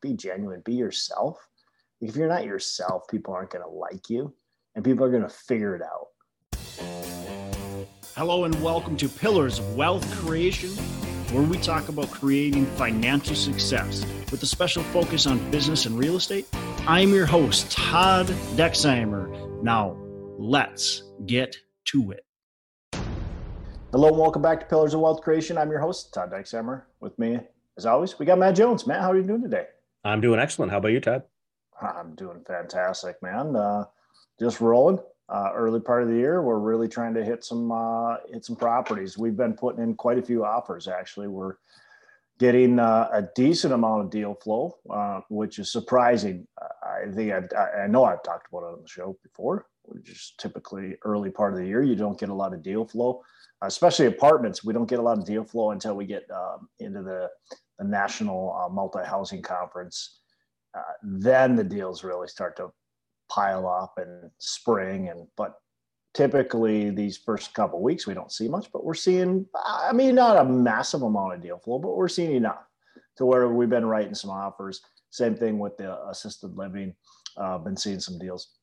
be genuine, be yourself. If you're not yourself, people aren't going to like you and people are going to figure it out. Hello, and welcome to Pillars of Wealth Creation, where we talk about creating financial success with a special focus on business and real estate. I'm your host, Todd Dexheimer. Now, let's get to it. Hello, and welcome back to Pillars of Wealth Creation. I'm your host, Todd Dexheimer. With me, as always, we got Matt Jones. Matt, how are you doing today? I'm doing excellent. How about you, Todd? I'm doing fantastic, man. Uh, just rolling. Uh, early part of the year, we're really trying to hit some uh, hit some properties. We've been putting in quite a few offers. Actually, we're getting uh, a decent amount of deal flow, uh, which is surprising. I think I, I know I've talked about it on the show before. Which is typically early part of the year. You don't get a lot of deal flow, especially apartments. We don't get a lot of deal flow until we get um, into the, the national uh, multi housing conference. Uh, then the deals really start to pile up and spring and but typically these first couple weeks we don't see much but we're seeing i mean not a massive amount of deal flow but we're seeing enough to where we've been writing some offers same thing with the assisted living uh, been seeing some deals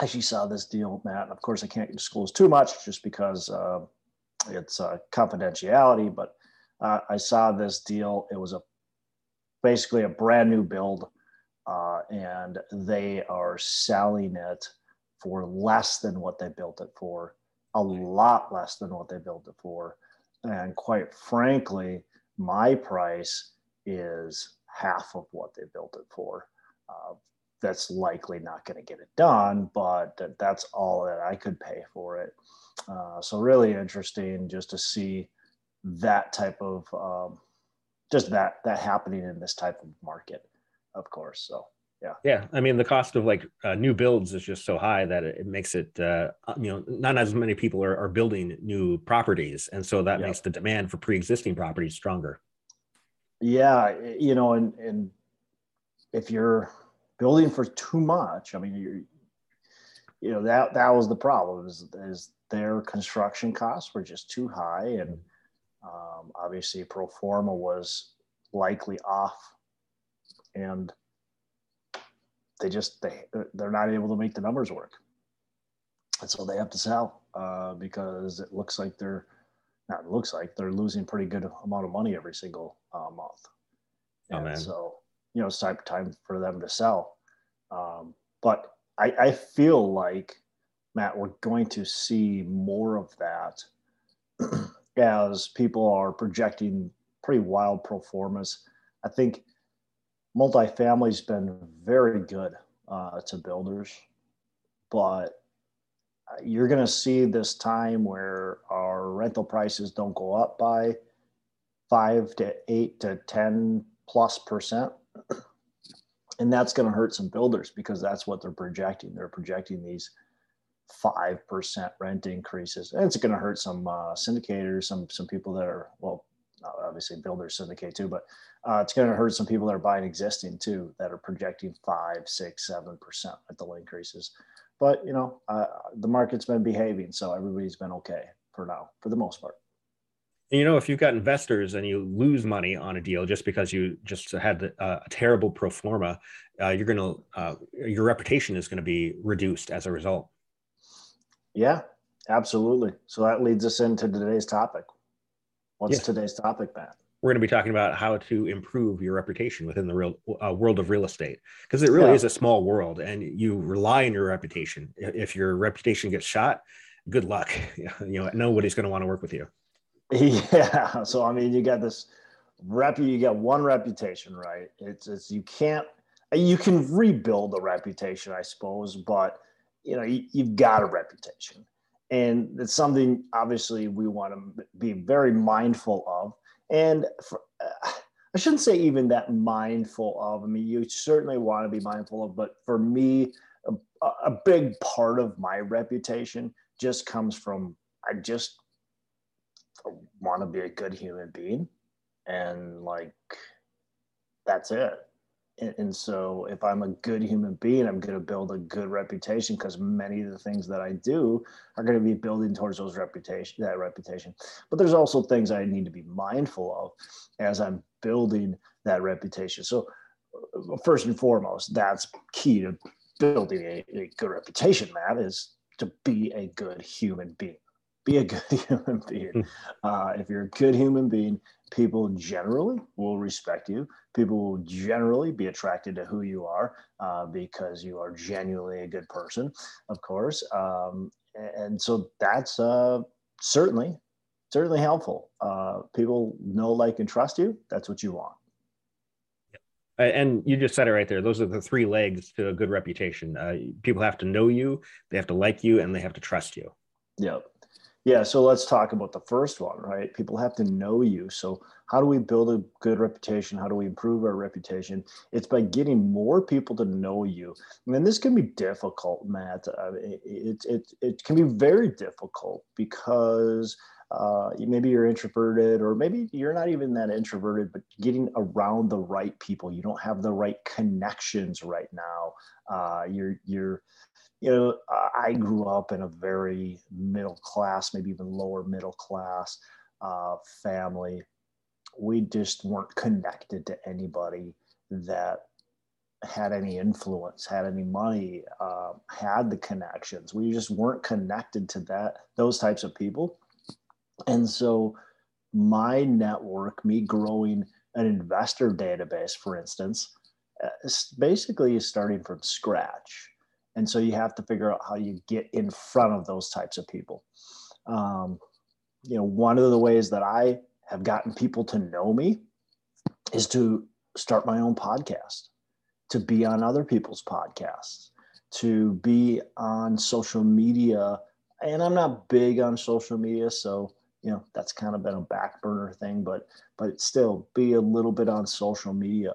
I actually saw this deal matt and of course i can't disclose too much just because uh, it's uh, confidentiality but uh, i saw this deal it was a basically a brand new build uh, and they are selling it for less than what they built it for, a lot less than what they built it for. And quite frankly, my price is half of what they built it for. Uh, that's likely not going to get it done, but that's all that I could pay for it. Uh, so really interesting just to see that type of um, just that that happening in this type of market of course. So yeah, yeah. I mean, the cost of like uh, new builds is just so high that it, makes it uh, uh, you know not as many people are, are building new properties, and so that yeah. makes the demand for pre-existing properties stronger. Yeah, you know, and and if you're building for too much, I mean, you're you know that that was the problem is, is their construction costs were just too high, and um, obviously pro forma was likely off. And they just they they're not able to make the numbers work. And so they have to sell uh, because it looks like they're not looks like they're losing pretty good amount of money every single uh, month. Oh, and oh, so you know it's time time for them to sell. Um, but I, I feel like matt we're going to see more of that as people are projecting pretty wild pro formas i think multifamily's been very good uh, to builders, but you're going to see this time where our rental prices don't go up by five to eight to 10 plus percent. And that's going to hurt some builders because that's what they're projecting. They're projecting these 5% rent increases. It's going to hurt some uh, syndicators, some, some people that are, well, obviously builders syndicate too, but uh, it's going to hurt some people that are buying existing too that are projecting five, six, seven percent rental increases. But you know, uh, the market's been behaving, so everybody's been okay for now, for the most part. you know, if you've got investors and you lose money on a deal just because you just had a, a terrible pro forma, uh, you're going to uh, your reputation is going to be reduced as a result. Yeah, absolutely. So that leads us into today's topic. What's today's topic, Matt? we're going to be talking about how to improve your reputation within the real uh, world of real estate because it really yeah. is a small world and you rely on your reputation if your reputation gets shot good luck you know nobody's going to want to work with you yeah so i mean you got this rep you got one reputation right it's, it's you can't you can rebuild a reputation i suppose but you know you, you've got a reputation. And it's something obviously we want to be very mindful of. And for, uh, I shouldn't say even that mindful of. I mean, you certainly want to be mindful of, but for me, a, a big part of my reputation just comes from I just want to be a good human being, and like that's it and, so if i'm a good human being i'm going to build a good reputation because many of the things that i do are going to be building towards those reputation that reputation but there's also things i need to be mindful of as i'm building that reputation so uh, first and foremost, that's key to building a, a good reputation, Matt, is to be a good human being. Be a good human being. Hmm. Uh, if you're a good human being, people generally will respect you. People will generally be attracted to who you are uh, because you are genuinely a good person, of course. Um, and so that's uh, certainly, certainly helpful. Uh, people know, like, and trust you. That's what you want. And you just said it right there. Those are the three legs to a good reputation. Uh, people have to know you, they have to like you, and they have to trust you. Yep. Yeah. So let's talk about the first one, right? People have to know you. So, how do we build a good reputation? How do we improve our reputation? It's by getting more people to know you. And this can be difficult, Matt. Uh, it, it, it, it can be very difficult because uh, maybe you're introverted or maybe you're not even that introverted but getting around the right people you don't have the right connections right now uh, you're you're you know i grew up in a very middle class maybe even lower middle class uh, family we just weren't connected to anybody that had any influence, had any money, uh, had the connections. We just weren't connected to that those types of people. And so my network, me growing an investor database, for instance, uh, basically is starting from scratch. And so you have to figure out how you get in front of those types of people. Um, you know, one of the ways that I have gotten people to know me is to start my own podcast, to be on other people's podcasts, to be on social media. And I'm not big on social media, so you know that's kind of been a back burner thing but but still be a little bit on social media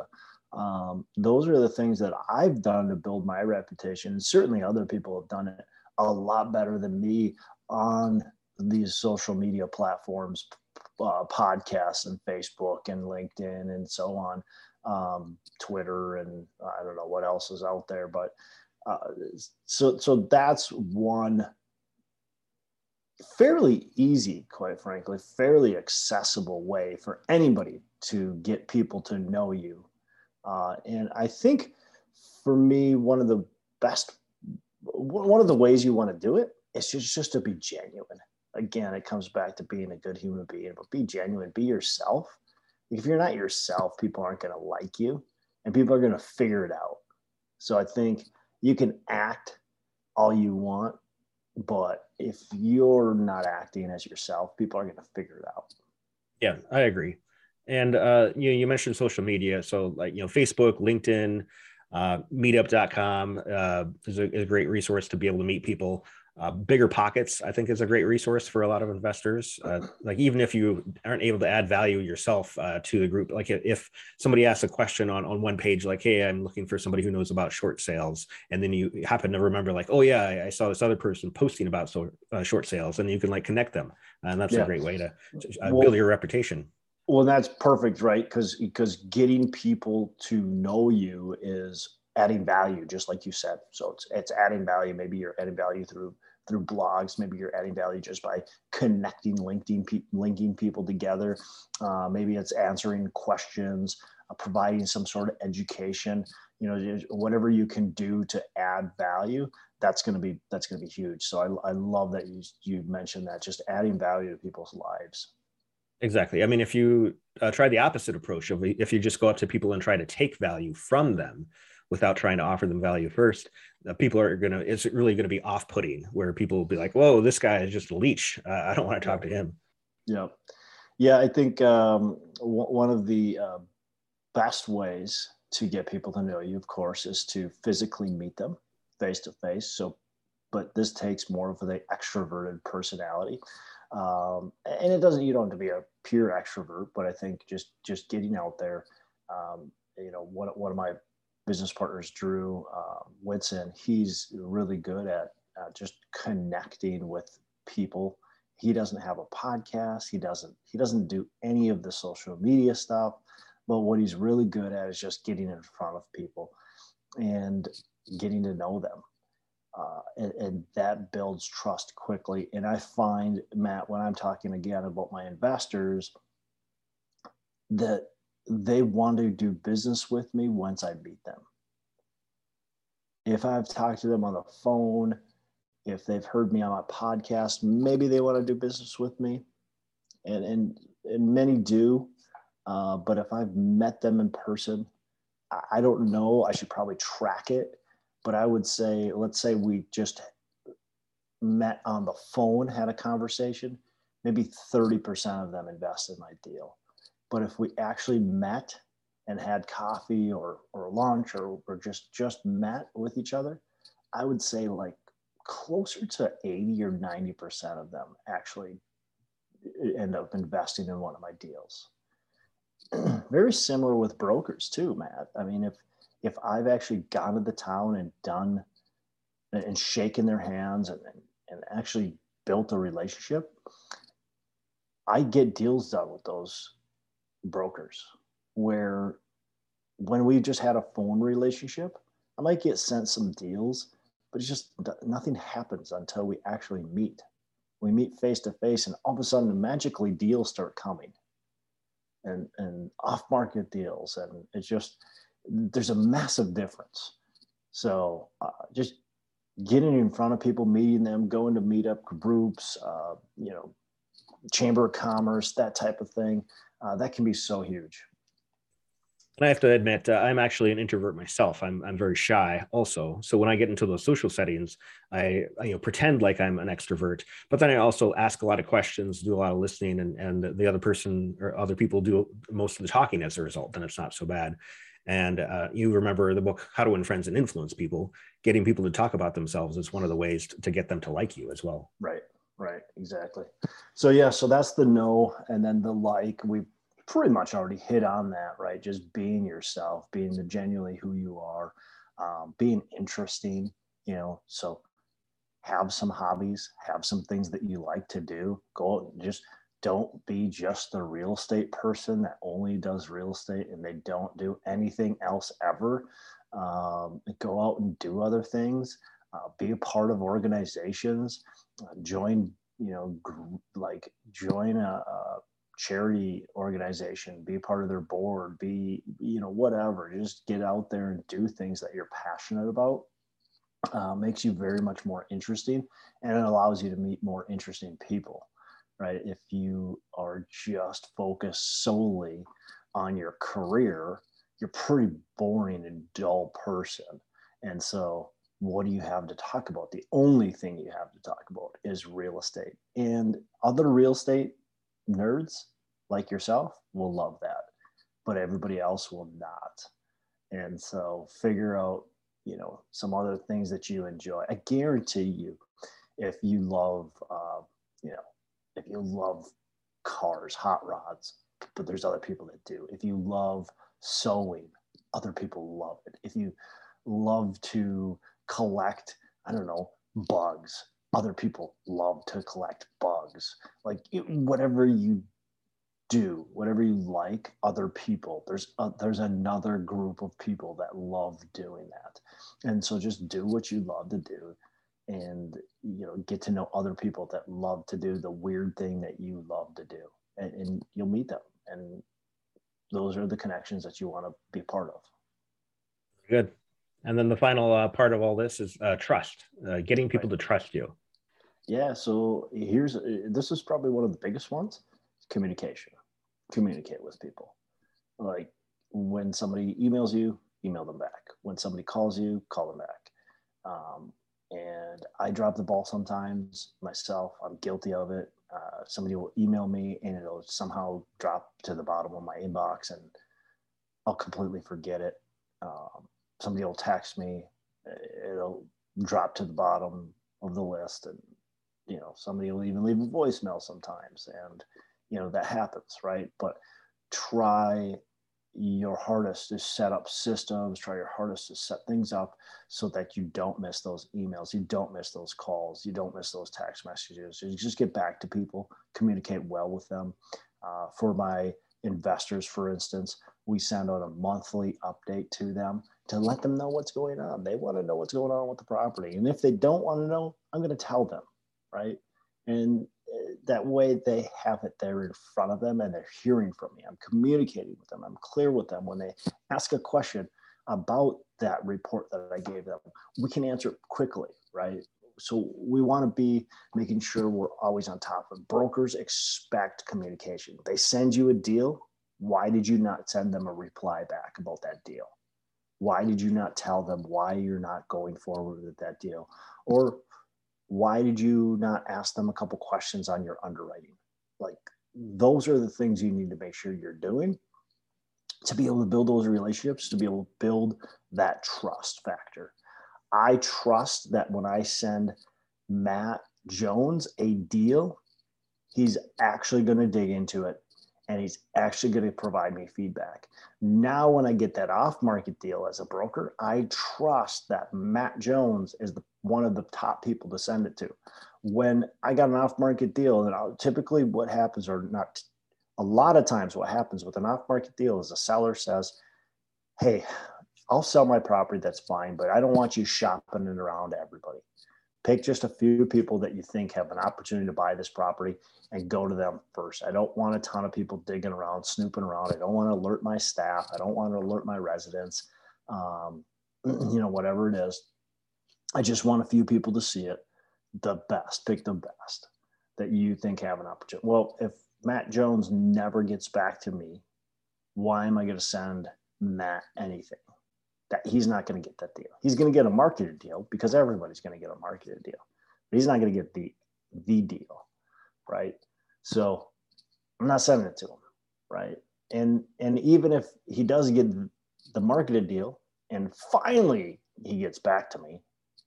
um, those are the things that i've done to build my reputation certainly other people have done it a lot better than me on these social media platforms uh, podcasts and facebook and linkedin and so on um, twitter and i don't know what else is out there but uh, so so that's one fairly easy, quite frankly, fairly accessible way for anybody to get people to know you. Uh, and I think for me, one of the best, one of the ways you want to do it is just, just to be genuine. Again, it comes back to being a good human being, but be genuine, be yourself. If you're not yourself, people aren't going to like you and people are going to figure it out. So I think you can act all you want, but if you're not acting as yourself, people are going to figure it out. Yeah, I agree. And uh, you you mentioned social media, so like you know Facebook, LinkedIn, uh, Meetup.com uh, is a, a great resource to be able to meet people. Uh, BiggerPockets, I think, is a great resource for a lot of investors. Uh, like even if you aren't able to add value yourself uh, to the group, like if somebody asks a question on on one page, like, "Hey, I'm looking for somebody who knows about short sales," and then you happen to remember, like, "Oh yeah, I, I saw this other person posting about so, uh, short sales," and you can like connect them, and that's yeah. a great way to uh, well, build your reputation. Well, that's perfect, right? Because because getting people to know you is adding value, just like you said. So it's it's adding value. Maybe you're adding value through through blogs. Maybe you're adding value just by connecting, linking, pe- linking people together. Uh, maybe it's answering questions, uh, providing some sort of education. You know, whatever you can do to add value, that's going to be that's going to be huge. So I, I love that you you mentioned that just adding value to people's lives. Exactly. I mean, if you uh, try the opposite approach, if you just go up to people and try to take value from them, without trying to offer them value first, uh, people are going to, it's really going to be off putting where people will be like, whoa, this guy is just a leech. Uh, I don't want to talk to him. Yeah. Yeah. I think um, w- one of the uh, best ways to get people to know you, of course, is to physically meet them face to face. So, but this takes more of the extroverted personality. Um, and it doesn't, you don't have to be a pure extrovert, but I think just, just getting out there, um, you know, one, one of my business partners, Drew uh, Whitson, he's really good at uh, just connecting with people. He doesn't have a podcast. He doesn't. He doesn't do any of the social media stuff. But what he's really good at is just getting in front of people and getting to know them. Uh, and, and, that builds trust quickly. And I find, Matt, when I'm talking again about my investors, that they want to do business with me once I meet them. If I've talked to them on the phone, if they've heard me on my podcast, maybe they want to do business with me. And, and, and many do. Uh, but if I've met them in person, I don't know. I should probably track it. But I would say, let's say we just met on the phone, had a conversation, maybe 30% of them invest in my deal. But if we actually met and had coffee or, or lunch or, or just just met with each other, I would say like closer to 80 or 90% of them actually end up investing in one of my deals. Very similar with brokers too, Matt. I mean, if if I've actually gone to the town and done and shaken their hands and, and actually built a relationship, I get deals done with those brokers where when we just had a phone relationship, I might get sent some deals, but it's just nothing happens until we actually meet. We meet face to face, and all of a sudden, magically, deals start coming and, and off market deals. And it's just, there's a massive difference. So uh, just getting in front of people, meeting them, going to meetup groups, uh, you know, chamber of commerce, that type of thing uh, that can be so huge. And I have to admit, uh, I'm actually an introvert myself. I'm, I'm very shy also. So when I get into those social settings, I, I, you know pretend like I'm an extrovert, but then I also ask a lot of questions, do a lot of listening, and and the other person or other people do most of the talking as a result. Then it's not so bad. And uh, you remember the book How to Win Friends and Influence People. Getting people to talk about themselves is one of the ways to, get them to like you as well. Right. Right, exactly. So yeah, so that's the no, and then the like. We pretty much already hit on that, right? Just being yourself, being the genuinely who you are, um, being interesting. You know, so have some hobbies, have some things that you like to do. Go out just don't be just the real estate person that only does real estate and they don't do anything else ever. Um, go out and do other things. Uh, be a part of organizations join you know gr- like join a, a, charity organization be a part of their board be you know whatever just get out there and do things that you're passionate about uh, makes you very much more interesting and it allows you to meet more interesting people right if you are just focused solely on your career you're pretty boring and dull person and so what do you have to talk about? The only thing you have to talk about is real estate. And other real estate nerds like yourself will love that, but everybody else will not. And so figure out, you know, some other things that you enjoy. I guarantee you, if you love, uh, you know, if you love cars, hot rods, but there's other people that do. If you love sewing, other people love it. If you love to collect, I don't know, bugs. Other people love to collect bugs. Like it, whatever you do, whatever you like, other people, there's a, there's another group of people that love doing that. And so just do what you love to do and you know get to know other people that love to do the weird thing that you love to do and, and you'll meet them and those are the connections that you want to be part of good and then the final uh, part of all this is uh, trust, uh, getting people right. to trust you. Yeah. So here's this is probably one of the biggest ones: communication. Communicate with people. Like when somebody emails you, email them back. When somebody calls you, call them back. Um, and I drop the ball sometimes myself. I'm guilty of it. Uh, somebody will email me and it'll somehow drop to the bottom of my inbox and I'll completely forget it. Um, somebody will text me, it'll drop to the bottom of the list, and you know somebody will even leave a voicemail sometimes, and you know that happens, right? But try your hardest to set up systems, try your hardest to set things up so that you don't miss those emails, you don't miss those calls, you don't miss those text messages. You just get back to people, communicate well with them. Uh, for my investors, for instance, we send out a monthly update to them to let them know what's going on. They want to know what's going on with the property. And if they don't want to know, I'm going to tell them, right? And that way they have it there in front of them and they're hearing from me. I'm communicating with them. I'm clear with them when they ask a question about that report that I gave them. We can answer it quickly, right? So we want to be making sure we're always on top of brokers expect communication. They send you a deal. Why did you not send them a reply back about that deal? Why did you not tell them why you're not going forward with that deal? Or why did you not ask them a couple questions on your underwriting? Like those are the things you need to make sure you're doing to be able to build those relationships, to be able to build that trust factor. I trust that when I send Matt Jones a deal, he's actually going to dig into it and he's actually going to provide me feedback. Now, when I get that off market deal as a broker, I trust that Matt Jones is the, one of the top people to send it to. When I got an off market deal, and I'll, typically what happens, or not a lot of times, what happens with an off market deal is the seller says, Hey, I'll sell my property, that's fine, but I don't want you shopping it around everybody pick just a few people that you think have an opportunity to buy this property and go to them first. I don't want a ton of people digging around, snooping around. I don't want to alert my staff. I don't want to alert my residents. Um, you know, whatever it is. I just want a few people to see it. The best, pick the best that you think have an opportunity. Well, if Matt Jones never gets back to me, why am I going to send Matt anything? that he's not going to get that deal. He's going to get a marketed deal because everybody's going to get a marketed deal. But he's not going to get the the deal, right? So I'm not sending it to him, right? And and even if he does get the marketed deal and finally he gets back to me,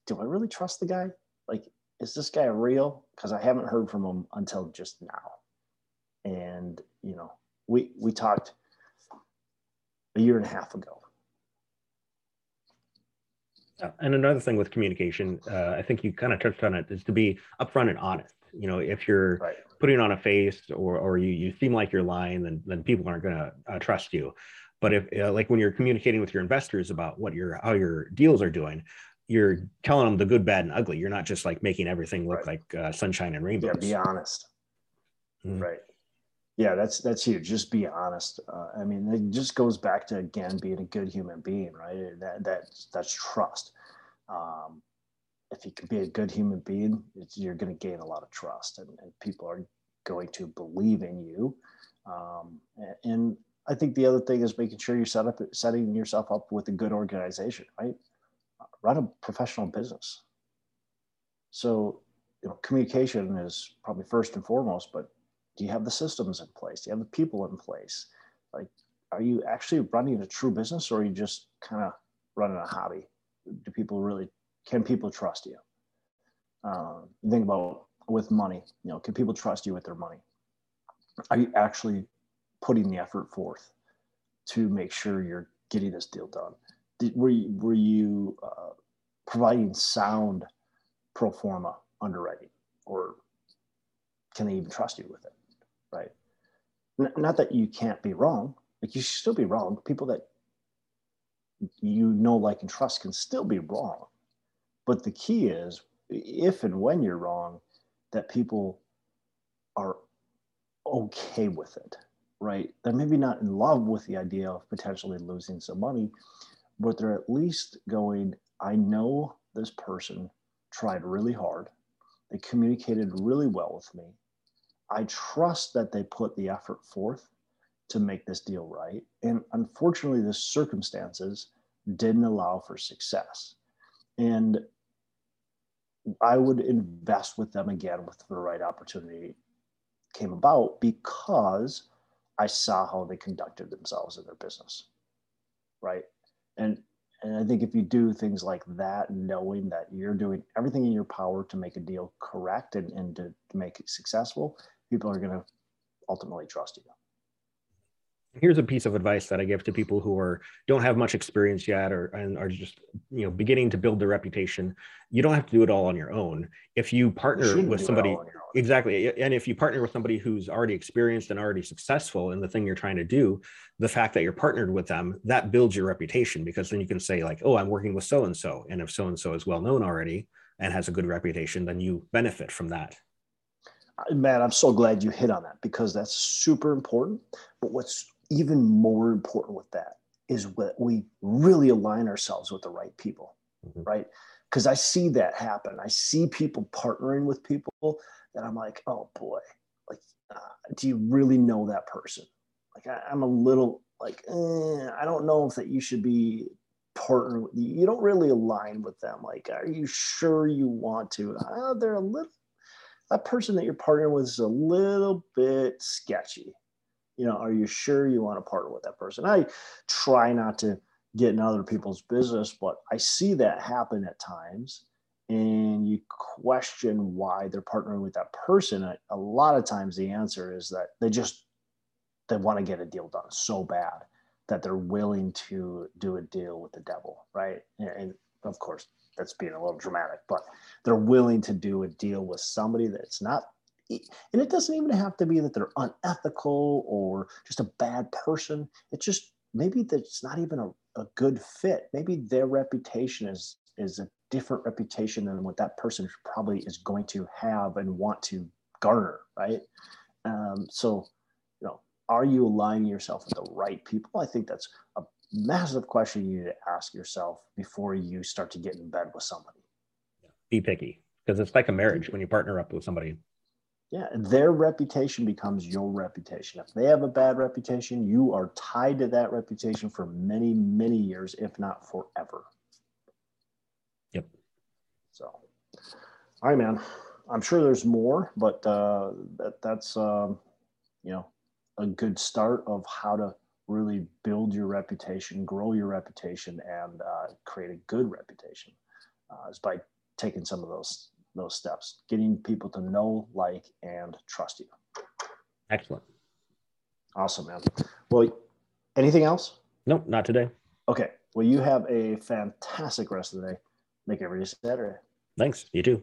do I really trust the guy? Like, is this guy real? Because I haven't heard from him until just now. And you know, we we talked a year and a half ago and another thing with communication, uh, I think you kind of touched on it, is to be upfront and honest. You know, if you're right. putting on a face or or you you seem like you're lying, then then people aren't going to uh, trust you. But if uh, like when you're communicating with your investors about what your how your deals are doing, you're telling them the good, bad, and ugly. You're not just like making everything look right. like uh, sunshine and rainbows. Yeah, be honest. Mm-hmm. Right. Yeah, that's that's huge. Just be honest. Uh, I mean, it just goes back to again being a good human being, right? That that that's trust. Um, if you can be a good human being, you're going to gain a lot of trust, and, and, people are going to believe in you. Um, and, and I think the other thing is making sure you're set up, setting yourself up with a good organization, right? Run a professional business. So, you know, communication is probably first and foremost, but do you have the systems in place? Do you have the people in place? Like are you actually running a true business or are you just kind of running a hobby? Do people really can people trust you? Uh, think about with money you know can people trust you with their money? Are you actually putting the effort forth to make sure you're getting this deal done Did, were you, were you uh, providing sound pro forma underwriting or can they even trust you with it right? N- not that you can't be wrong, like you should still be wrong. People that you know, like, and trust can still be wrong. But the key is if and when you're wrong, that people are okay with it, right? They're maybe not in love with the idea of potentially losing some money, but they're at least going, I know this person tried really hard. They communicated really well with me. I trust that they put the effort forth to make this deal right. And unfortunately, the circumstances didn't allow for success. And I would invest with them again if the right opportunity came about because I saw how they conducted themselves in their business. Right. And and I think if you do things like that, knowing that you're doing everything in your power to make a deal correct and, and to, to make it successful, people are going to ultimately trust you here's a piece of advice that I give to people who are don't have much experience yet or and are just you know beginning to build their reputation. You don't have to do it all on your own. If you partner you with somebody exactly and if you partner with somebody who's already experienced and already successful in the thing you're trying to do, the fact that you're partnered with them, that builds your reputation because then you can say like, "Oh, I'm working with so and so." And if so and so is well known already and has a good reputation, then you benefit from that. man, I'm so glad you hit on that because that's super important. But what's even more important with that is that we really align ourselves with the right people, mm-hmm. right? Because I see that happen. I see people partnering with people that I'm like, oh boy, like, uh, do you really know that person? Like, I, am a little like, eh, I don't know if that you should be partnering with you. You don't really align with them. Like, are you sure you want to? Uh, they're a little that person that you're partnering with is a little bit sketchy. You know, are you sure you want to partner with that person? I try not to get in other people's business, but I see that happen at times. And you question why they're partnering with that person. A lot of times the answer is that they just they want to get a deal done so bad that they're willing to do a deal with the devil, right? And of course, that's being a little dramatic, but they're willing to do a deal with somebody that's not and it doesn't even have to be that they're unethical or just a bad person. It's just maybe that it's not even a, a good fit. Maybe their reputation is is a different reputation than what that person probably is going to have and want to garner, right? Um, so, you know, are you aligning yourself with the right people? I think that's a massive question you need to ask yourself before you start to get in bed with somebody. Be picky because it's like a marriage when you partner up with somebody. Yeah, their reputation becomes your reputation. If they have a bad reputation, you are tied to that reputation for many, many years, if not forever. Yep. So, all right, man. I'm sure there's more, but uh, that, that's um, you know a good start of how to really build your reputation, grow your reputation, and uh, create a good reputation uh, is by taking some of those those steps, getting people to know, like, and trust you. Excellent. Awesome, man. Well, anything else? Nope, not today. Okay. Well, you have a fantastic rest of the day. Make every day Saturday. Thanks. You too.